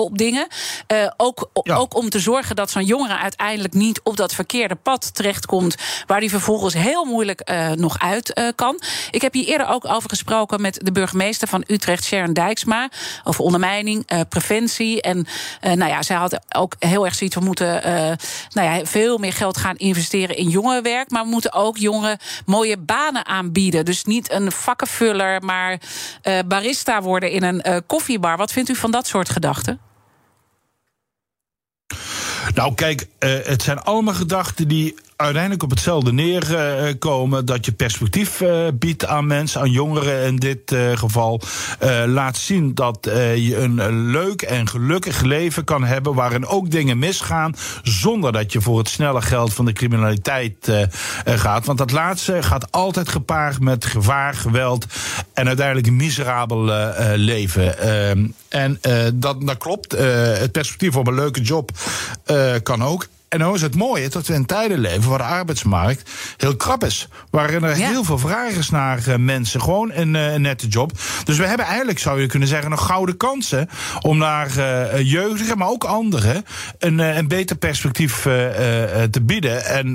S1: op dingen. Uh, ook, ook om te zorgen dat zo'n jongere uiteindelijk niet op dat verkeerde pad terechtkomt. Waar die vervolgens heel moeilijk uh, nog uit kan. Ik heb hier eerder ook over gesproken met de burgemeester van Utrecht, Sharon Dijksma. Over ondermijning, preventie. En nou ja, zij had ook heel erg zoiets. We moeten nou ja, veel meer geld gaan investeren in jongerenwerk. Maar we moeten ook jongeren mooie banen aanbieden. Dus niet een vakkenvuller, maar barista worden in een koffiebar. Wat vindt u van dat soort gedachten?
S2: Nou, kijk, uh, het zijn allemaal gedachten die uiteindelijk op hetzelfde neerkomen. dat je perspectief uh, biedt aan mensen, aan jongeren in dit uh, geval. Uh, laat zien dat je een leuk en gelukkig leven kan hebben. waarin ook dingen misgaan. zonder dat je voor het snelle geld van de criminaliteit gaat. Want dat laatste gaat altijd gepaard met gevaar, geweld. en uiteindelijk een miserabel leven. Ehm, en dat, dat klopt. het perspectief op een leuke job kan ook. En nou is het mooie dat we in tijden leven waar de arbeidsmarkt heel krap is. Waarin er heel veel vraag is naar uh, mensen. Gewoon een, uh, een, nette job. Dus we hebben eigenlijk, zou je kunnen zeggen, nog gouden kansen. om naar uh, jeugdigen, maar ook anderen. een, een beter perspectief te bieden. En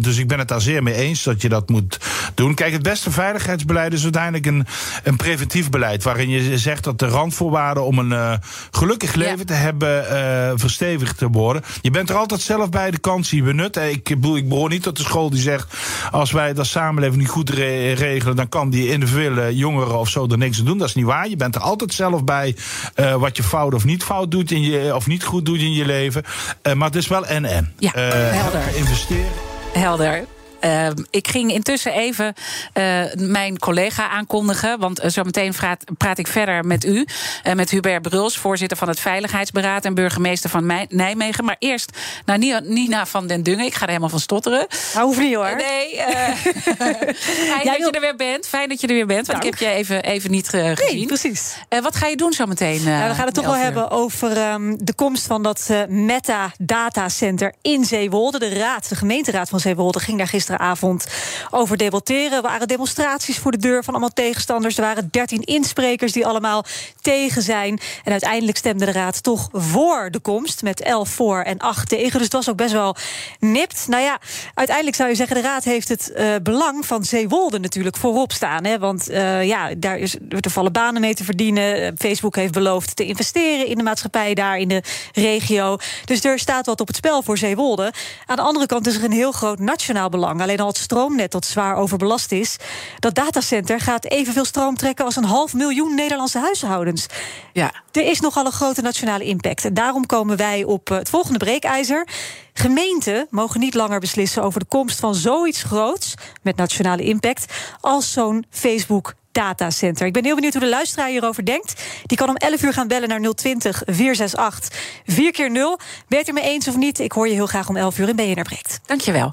S2: dus ik ben het daar zeer mee eens dat je dat moet doen. Kijk, het beste veiligheidsbeleid is uiteindelijk een, een preventief beleid. Waarin je zegt dat de randvoorwaarden om een gelukkig leven te hebben verstevigd te worden. Je bent er altijd zelf bij de kansen benut. Ik, bedoel, ik behoor niet tot de school die zegt... als wij dat samenleving niet goed regelen... dan kan die individuele jongeren of zo er niks aan doen. Dat is niet waar. Je bent er altijd zelf bij uh, wat je fout of niet fout doet... In je, of niet goed doet in je leven. Uh, maar het is wel en-en.
S1: Ja, helder.
S2: Investeren.
S1: Helder. Uh, ik ging intussen even uh, mijn collega aankondigen. Want uh, zometeen praat, praat, ik verder met u. met Hubert Bruls, voorzitter van het Veiligheidsberaad en burgemeester van Nijmegen. Maar eerst naar Nina van den Dungen. Ik ga er helemaal van stotteren.
S5: Nou, hoeft niet hoor.
S1: Nee. fijn dat je er weer bent. Fijn dat je er weer bent. Want ik heb je even, even niet gezien.
S5: Nee, precies.
S1: wat ga je doen zometeen?
S5: Nou, we gaan het toch wel hebben over um, de komst van dat Meta Data Center in Zeewolde. De raad, de gemeenteraad van Zeewolde, ging daar gisteravond over debatteren. Er waren demonstraties voor de deur van allemaal tegenstanders. Er waren dertien insprekers die allemaal tegen zijn. En uiteindelijk stemde de raad toch voor de komst. Met elf voor en acht tegen. Dus het was ook best wel nipt. Nou ja, uiteindelijk zou je zeggen, de raad heeft het uh, belang van Zeewolde natuurlijk voorop staan. Hè? Want uh, ja, daar is, er vallen banen mee te verdienen. Facebook heeft beloofd te investeren in de maatschappij daar in de regio. Dus er staat wat op het spel voor Zeewolde. Aan de andere kant is er een heel groot nationaal belang. Alleen al het stroomnet dat zwaar overbelast is. Dat datacenter gaat evenveel stroom trekken als een half miljoen Nederlandse huishoudens. Ja. Er is nogal een grote nationale impact. En daarom komen wij op het volgende breekijzer. Gemeenten mogen niet langer beslissen over de komst van zoiets groots met nationale impact als zo'n Facebook datacenter. Ik ben heel benieuwd hoe de luisteraar hierover denkt. Die kan om 11 uur gaan bellen naar 020 468 4 keer 0 Ben je het er mee eens of niet? Ik hoor je heel graag om 11 uur in BNR Breekt.
S1: Dankjewel.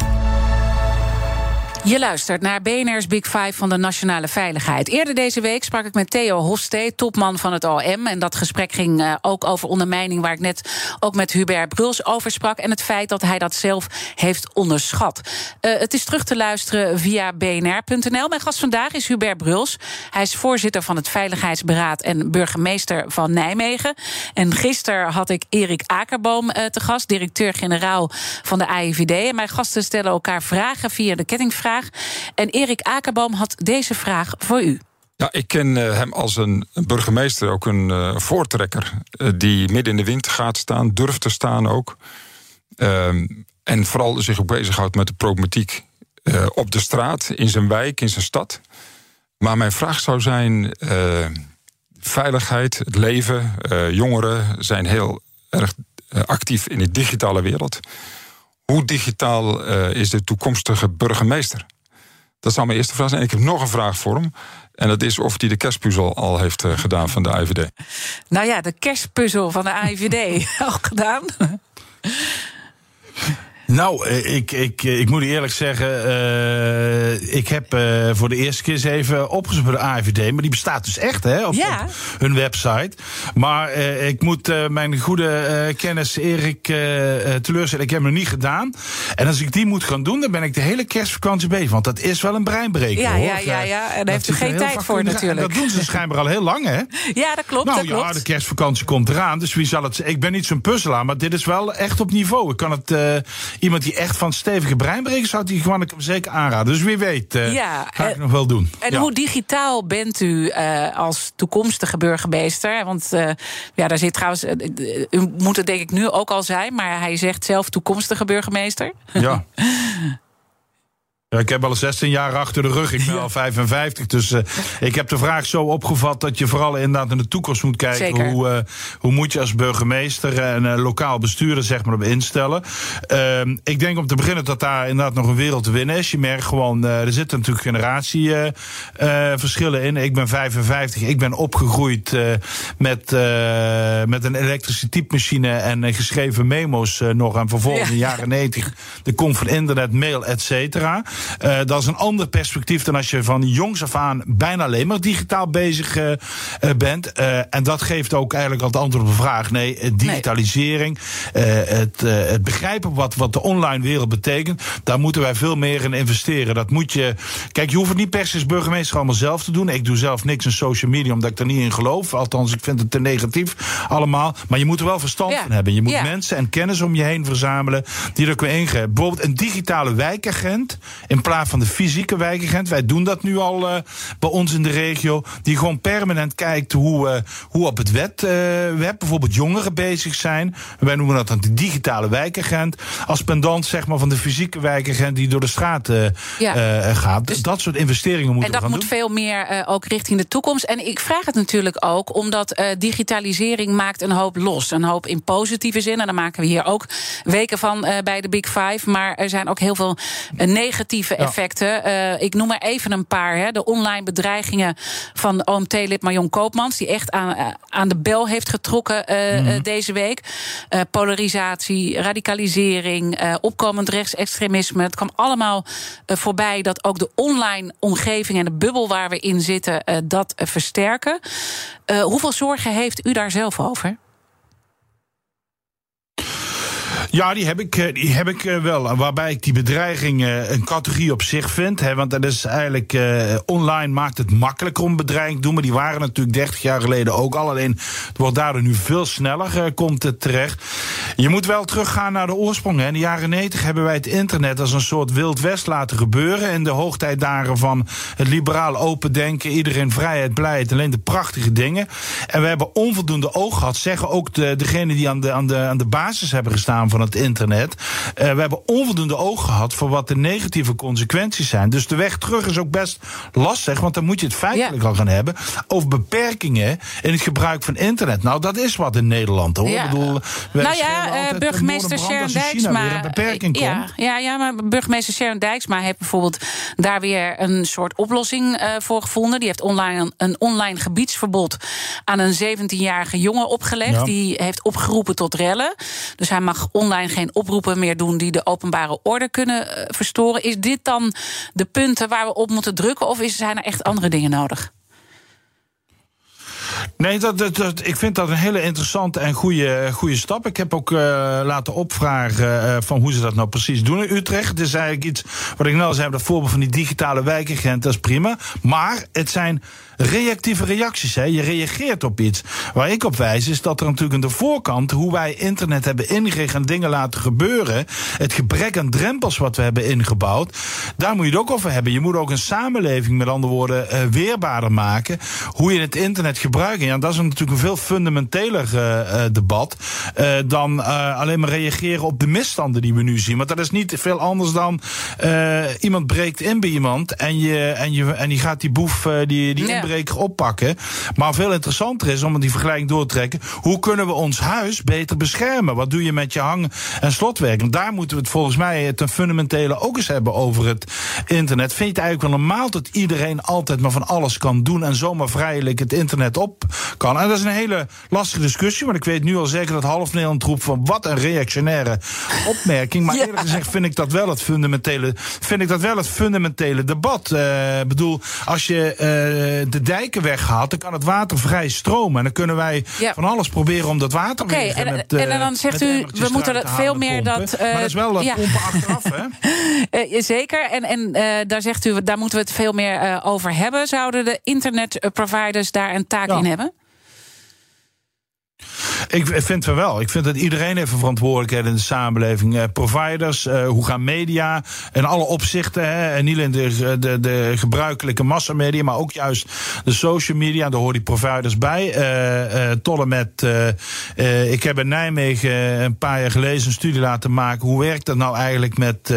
S1: Je luistert naar BNR's Big Five van de Nationale Veiligheid. Eerder deze week sprak ik met Theo Hosté, topman van het OM. En dat gesprek ging uh, ook over ondermijning, waar ik net ook met Hubert Bruls over sprak. En het feit dat hij dat zelf heeft onderschat. Uh, het is terug te luisteren via bnr.nl. Mijn gast vandaag is Hubert Bruls. Hij is voorzitter van het Veiligheidsberaad en burgemeester van Nijmegen. En gisteren had ik Erik Akerboom uh, te gast, directeur-generaal van de AIVD. En mijn gasten stellen elkaar vragen via de kettingvraag. En Erik Akerboom had deze vraag voor u.
S6: Ja, ik ken uh, hem als een burgemeester, ook een uh, voortrekker. Uh, die midden in de wind gaat staan, durft te staan ook. Ehm, en vooral zich ook bezighoudt met de problematiek op de straat, in zijn wijk, in zijn stad. Maar mijn vraag zou zijn: veiligheid, het leven, jongeren zijn heel erg actief in de digitale wereld. Hoe digitaal uh, is de toekomstige burgemeester? Dat zou mijn eerste vraag zijn. En ik heb nog een vraag voor hem. En dat is of hij de kerstpuzzel al heeft uh, gedaan van de AIVD.
S1: Nou ja, de kerstpuzzel van de AIVD al gedaan.
S2: Nou, eh, ik, ik, ik moet eerlijk zeggen, uh, ik heb uh, voor de eerste keer eens even opgezocht bij de AIVD. Maar die bestaat dus echt, hè, op,
S1: ja.
S2: op hun website. Maar uh, ik moet mijn goede kennis Erik teleurstellen. Ik heb hem nog niet gedaan. En als ik die moet gaan doen, dan ben ik de hele kerstvakantie bezig. Want dat is wel een breinbreker,
S1: ja,
S2: hoor.
S1: Ja, ja, ja. En daar heeft u geen tijd voor, natuurlijk.
S2: Dat doen ze schijnbaar al heel lang, hè?
S1: Ja, dat klopt.
S2: Nou
S1: dat
S2: ja,
S1: klopt.
S2: de kerstvakantie komt eraan. Dus wie zal het... Ik ben niet zo'n puzzelaar, maar dit is wel echt op niveau. Ik kan het iemand die echt van stevige breinbrekers zou die gewoon ik hem zeker aanraden. Dus wie weet, uh,
S1: ja,
S2: ga ik nog wel doen.
S1: En
S2: ja.
S1: hoe digitaal bent u uh, als toekomstige burgemeester? Want ja, daar zit trouwens. u moet het denk ik nu ook al zijn, maar hij zegt zelf toekomstige burgemeester.
S2: Ja. Ja, ik heb al 16 jaar achter de rug. Ik ben ja. al 55. Dus uh, ik heb de vraag zo opgevat dat je vooral inderdaad naar de toekomst moet kijken.
S1: Zeker.
S2: Hoe, uh, hoe moet je als burgemeester en uh, lokaal bestuurder zeg maar op instellen. Ehm, ik denk om te beginnen dat daar inderdaad nog een wereld te winnen is. Je merkt gewoon, er zitten natuurlijk generatieverschillen in. Ik ben 55. Ik ben opgegroeid met, met een elektrische typemachine en geschreven memo's nog. En vervolgens ja. in de jaren 90 de kom van internet, mail, et cetera. Uh, dat is een ander perspectief dan als je van jongs af aan bijna alleen maar digitaal bezig uh, uh, bent. en dat geeft ook eigenlijk al het antwoord op de vraag. Nee, digitalisering, nee. Het, het, begrijpen wat, wat de online wereld betekent, daar moeten wij veel meer in investeren. Dat moet je. Kijk, je hoeft het niet per se als burgemeester allemaal zelf te doen. Ik doe zelf niks in social media omdat ik er niet in geloof. Althans, ik vind het te negatief allemaal. Maar je moet er wel verstand
S1: ja.
S2: van hebben. Je moet
S1: ja.
S2: mensen en kennis om je heen verzamelen die er kunnen ingrijpen. Bijvoorbeeld een digitale wijkagent In plaats van de fysieke wijkagent. Wij doen dat nu al uh, bij ons in de regio. Die gewoon permanent kijkt hoe, uh, hoe op het wet, uh, web bijvoorbeeld jongeren bezig zijn. Wij noemen dat dan de digitale wijkagent. Als pendant zeg maar, van de fysieke wijkagent die door de straat ja. gaat. Dus dat soort investeringen moeten
S1: we gaan
S2: doen.
S1: En dat moet veel meer ook richting de toekomst. En ik vraag het natuurlijk ook omdat digitalisering maakt een hoop los. Een hoop in positieve zin. En daar maken we hier ook weken van bij de Big Five. Maar er zijn ook heel veel negatieve effecten. Ja. ik noem er even een paar. Hè. De online bedreigingen van OMT-lid Marion Koopmans, die echt aan, aan de bel heeft getrokken uh, mm. deze week. Uh, polarisatie, radicalisering, opkomend rechtsextremisme. Het kwam allemaal voorbij dat ook de online omgeving en de bubbel waar we in zitten, dat versterken. hoeveel zorgen heeft u daar zelf over?
S2: Ja, die heb ik, die heb ik wel. Waarbij ik die bedreiging een categorie op zich vind. Hè, want dat is eigenlijk. Online maakt het makkelijker om bedreiging te doen. Maar die waren natuurlijk 30 jaar geleden ook al. Alleen het wordt daardoor nu veel sneller komt het terecht. Je moet wel teruggaan naar de oorsprong. Hè. In de jaren 90 hebben wij het internet als een soort Wild West laten gebeuren. In de hoogtijdagen van het liberaal open denken. Iedereen vrijheid, blijheid. Alleen de prachtige dingen. En we hebben onvoldoende oog gehad. Zeggen ook de, degenen die aan de, aan, de, aan de basis hebben gestaan van het internet. Uh, we hebben onvoldoende oog gehad voor wat de negatieve consequenties zijn. Dus de weg terug is ook best lastig, want dan moet je het feitelijk ja. al gaan hebben over beperkingen in het gebruik van internet. Nou, dat is wat in Nederland hoor.
S1: Ja.
S2: Ik bedoel,
S1: nou ja, uh, burgemeester Sharon Dijksma.
S2: Beperking
S1: ja,
S2: komt.
S1: ja, ja, maar burgemeester Sharon Dijksma heeft bijvoorbeeld daar weer een soort oplossing uh, voor gevonden. Die heeft online een, een online gebiedsverbod aan een 17-jarige jongen opgelegd. Ja. Die heeft opgeroepen tot rellen. Dus hij mag online geen oproepen meer doen die de openbare orde kunnen uh, verstoren. Is dit dan de punten waar we op moeten drukken? Of zijn er echt andere dingen nodig?
S2: Nee, dat, dat, ik vind dat een hele interessante en goede, goede stap. Ik heb ook uh, laten opvragen uh, van hoe ze dat nou precies doen in Utrecht. Het is eigenlijk iets wat ik nou zei, dat voorbeeld van die digitale wijkagent, dat is prima. Maar het zijn reactieve reacties. Hè. Je reageert op iets. Waar ik op wijs is dat er natuurlijk aan de voorkant, hoe wij internet hebben ingericht en dingen laten gebeuren, het gebrek aan drempels wat we hebben ingebouwd, daar moet je het ook over hebben. Je moet ook een samenleving, met andere woorden, weerbaarder maken. Hoe je het internet gebruikt. Ja, dat is natuurlijk een veel fundamenteler uh, debat uh, dan alleen maar reageren op de misstanden die we nu zien. Want dat is niet veel anders dan iemand breekt in bij iemand en je, en je, en je gaat die boef die, die ja oppakken. Maar veel interessanter is om die vergelijking door te trekken. Hoe kunnen we ons huis beter beschermen? Wat doe je met je hang- en slotwerk? En daar moeten we het volgens mij ten fundamentele ook eens hebben over het internet. Vind je het eigenlijk wel normaal dat iedereen altijd maar van alles kan doen en zomaar vrijelijk het internet op kan? En dat is een hele lastige discussie, want ik weet nu al zeker dat half Nederland roept van wat een reactionaire opmerking. Maar ja. eerlijk gezegd vind ik dat wel het fundamentele, vind ik dat wel het fundamentele debat. Ik uh, bedoel, als je uh, de dijken weghaalt, dan kan het water vrij stromen. En dan kunnen wij ja. van alles proberen om dat water
S1: okay,
S2: weer
S1: en,
S2: met,
S1: en, en dan zegt u, we moeten veel meer
S2: pompen.
S1: dat...
S2: Uh, maar dat is wel dat ja. pompen achteraf, hè?
S1: Zeker, en, en daar zegt u, daar moeten we het veel meer over hebben. Zouden de internetproviders daar een taak in hebben? hebben.
S2: Ik vind het wel. Ik vind dat iedereen heeft een verantwoordelijkheid in de samenleving. Uh, providers, uh, hoe gaan media in alle opzichten. Hè, en niet alleen de, de, de gebruikelijke massamedia, maar ook juist de social media. Daar horen die providers bij. Uh, tot en met. ik heb in Nijmegen een paar jaar geleden een studie laten maken. Hoe werkt dat nou eigenlijk met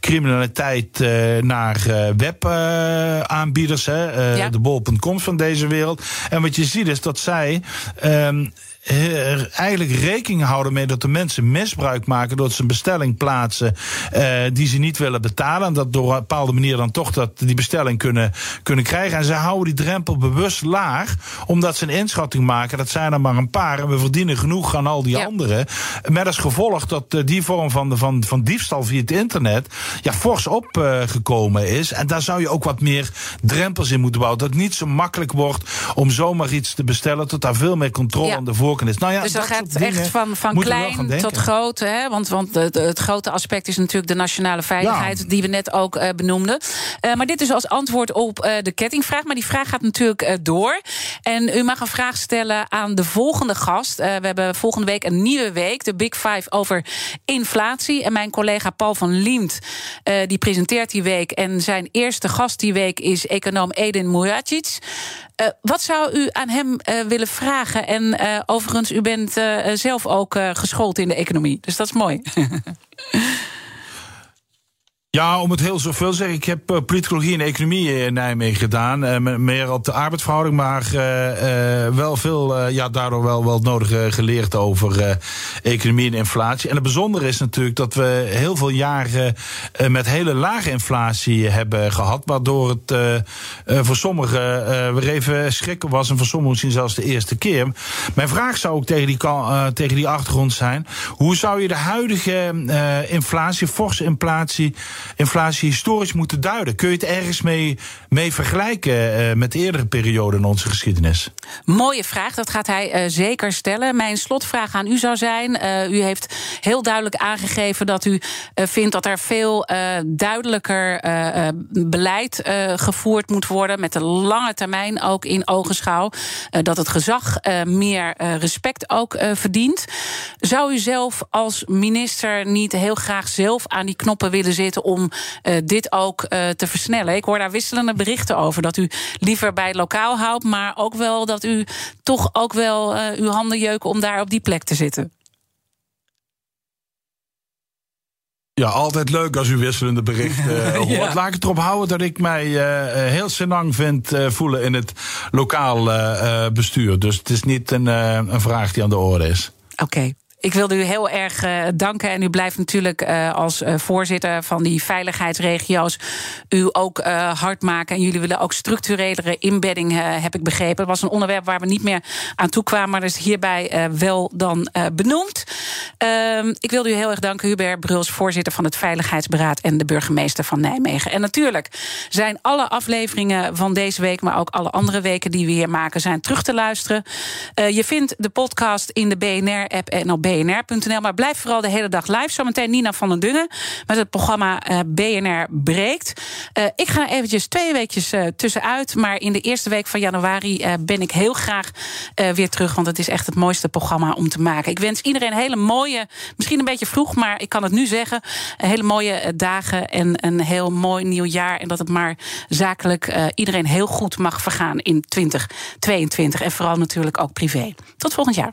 S2: criminaliteit naar webaanbieders? Ja. De bol.coms van deze wereld. En wat je ziet is dat zij. Um, er eigenlijk rekening houden mee dat de mensen misbruik maken door ze een bestelling plaatsen uh, die ze niet willen betalen. En dat door een bepaalde manier dan toch dat die bestelling kunnen, kunnen krijgen. En ze houden die drempel bewust laag, omdat ze een inschatting maken. Dat zijn er maar een paar en we verdienen genoeg aan al die ja. anderen. Met als gevolg dat uh, die vorm van, van, van diefstal via het internet ja, fors opgekomen uh, is. En daar zou je ook wat meer drempels in moeten bouwen. Dat het niet zo makkelijk wordt om zomaar iets te bestellen, tot daar veel meer controle
S1: Ja.
S2: aan de voorkant is. Nou ja,
S1: dus dat,
S2: dat
S1: gaat echt van, van klein tot groot. Hè? Want, want het, het grote aspect is natuurlijk de nationale veiligheid, die we net ook eh, benoemden. Eh, maar dit is als antwoord op eh, de kettingvraag. Maar die vraag gaat natuurlijk door. En u mag een vraag stellen aan de volgende gast. We hebben volgende week een nieuwe week, de Big Five over inflatie. En mijn collega Paul van Liemt, die presenteert die week. En zijn eerste gast die week is econoom Edin Muracic. Eh, wat zou u aan hem eh, willen vragen? En eh, overigens, u bent zelf ook geschoold in de economie. Dus dat is mooi.
S2: Ja, om het heel zoveel te zeggen. Ik heb eh, politicologie en economie in Nijmegen gedaan. Eh, me- meer op de arbeidsverhouding, maar eh, wel veel, ja, daardoor wel, het nodige geleerd over economie en inflatie. En het bijzondere is natuurlijk dat we heel veel jaren met hele lage inflatie hebben gehad. Waardoor het voor sommigen weer even schrikken was. En voor sommigen misschien zelfs de eerste keer. Mijn vraag zou ook tegen die, tegen die achtergrond zijn. Hoe zou je de huidige inflatie, forse inflatie, inflatie historisch moeten duiden? Kun je het ergens mee, mee vergelijken eh, met eerdere perioden in onze geschiedenis?
S1: Mooie vraag, dat gaat hij eh, zeker stellen. Mijn slotvraag aan u zou zijn: eh, u heeft heel duidelijk aangegeven dat u vindt dat er veel duidelijker beleid gevoerd moet worden, met de lange termijn ook in ogenschouw. Dat het gezag meer respect ook verdient. Zou u zelf als minister niet heel graag zelf aan die knoppen willen zitten om eh, dit ook eh, te versnellen? Ik hoor daar wisselende berichten over. Dat u liever bij lokaal houdt, maar ook wel dat u toch ook wel eh, uw handen jeuken om daar op die plek te zitten.
S2: Ja, altijd leuk als u wisselende berichten hoort.
S1: Ja.
S2: Laat ik het erop houden dat ik mij heel senang vind voelen in het lokaal bestuur. Dus het is niet een, een vraag die aan de orde is.
S1: Oké. Ik wilde u heel erg eh, danken. En u blijft natuurlijk eh, als eh, voorzitter van die veiligheidsregio's u ook hard maken. En jullie willen ook structurelere inbedding, heb ik begrepen. Dat was een onderwerp waar we niet meer aan toe kwamen. Maar dat is hierbij wel dan benoemd. Ehm, ik wilde u heel erg danken, Hubert Bruls, voorzitter van het Veiligheidsberaad en de burgemeester van Nijmegen. En natuurlijk zijn alle afleveringen van deze week, maar ook alle andere weken die we hier maken, zijn terug te luisteren. Je vindt de podcast in de BNR-app en op bnr.nl. Maar blijf vooral de hele dag live. Zometeen Nina van den Dungen met het programma eh, BNR Breekt. Eh, ik ga eventjes twee weekjes eh, tussenuit. Maar in de eerste week van januari ben ik heel graag weer terug. Want het is echt het mooiste programma om te maken. Ik wens iedereen hele mooie, misschien een beetje vroeg, maar ik kan het nu zeggen. hele mooie dagen en een heel mooi nieuw jaar. En dat het maar zakelijk iedereen heel goed mag vergaan in 2022. En vooral natuurlijk ook privé. Tot volgend jaar.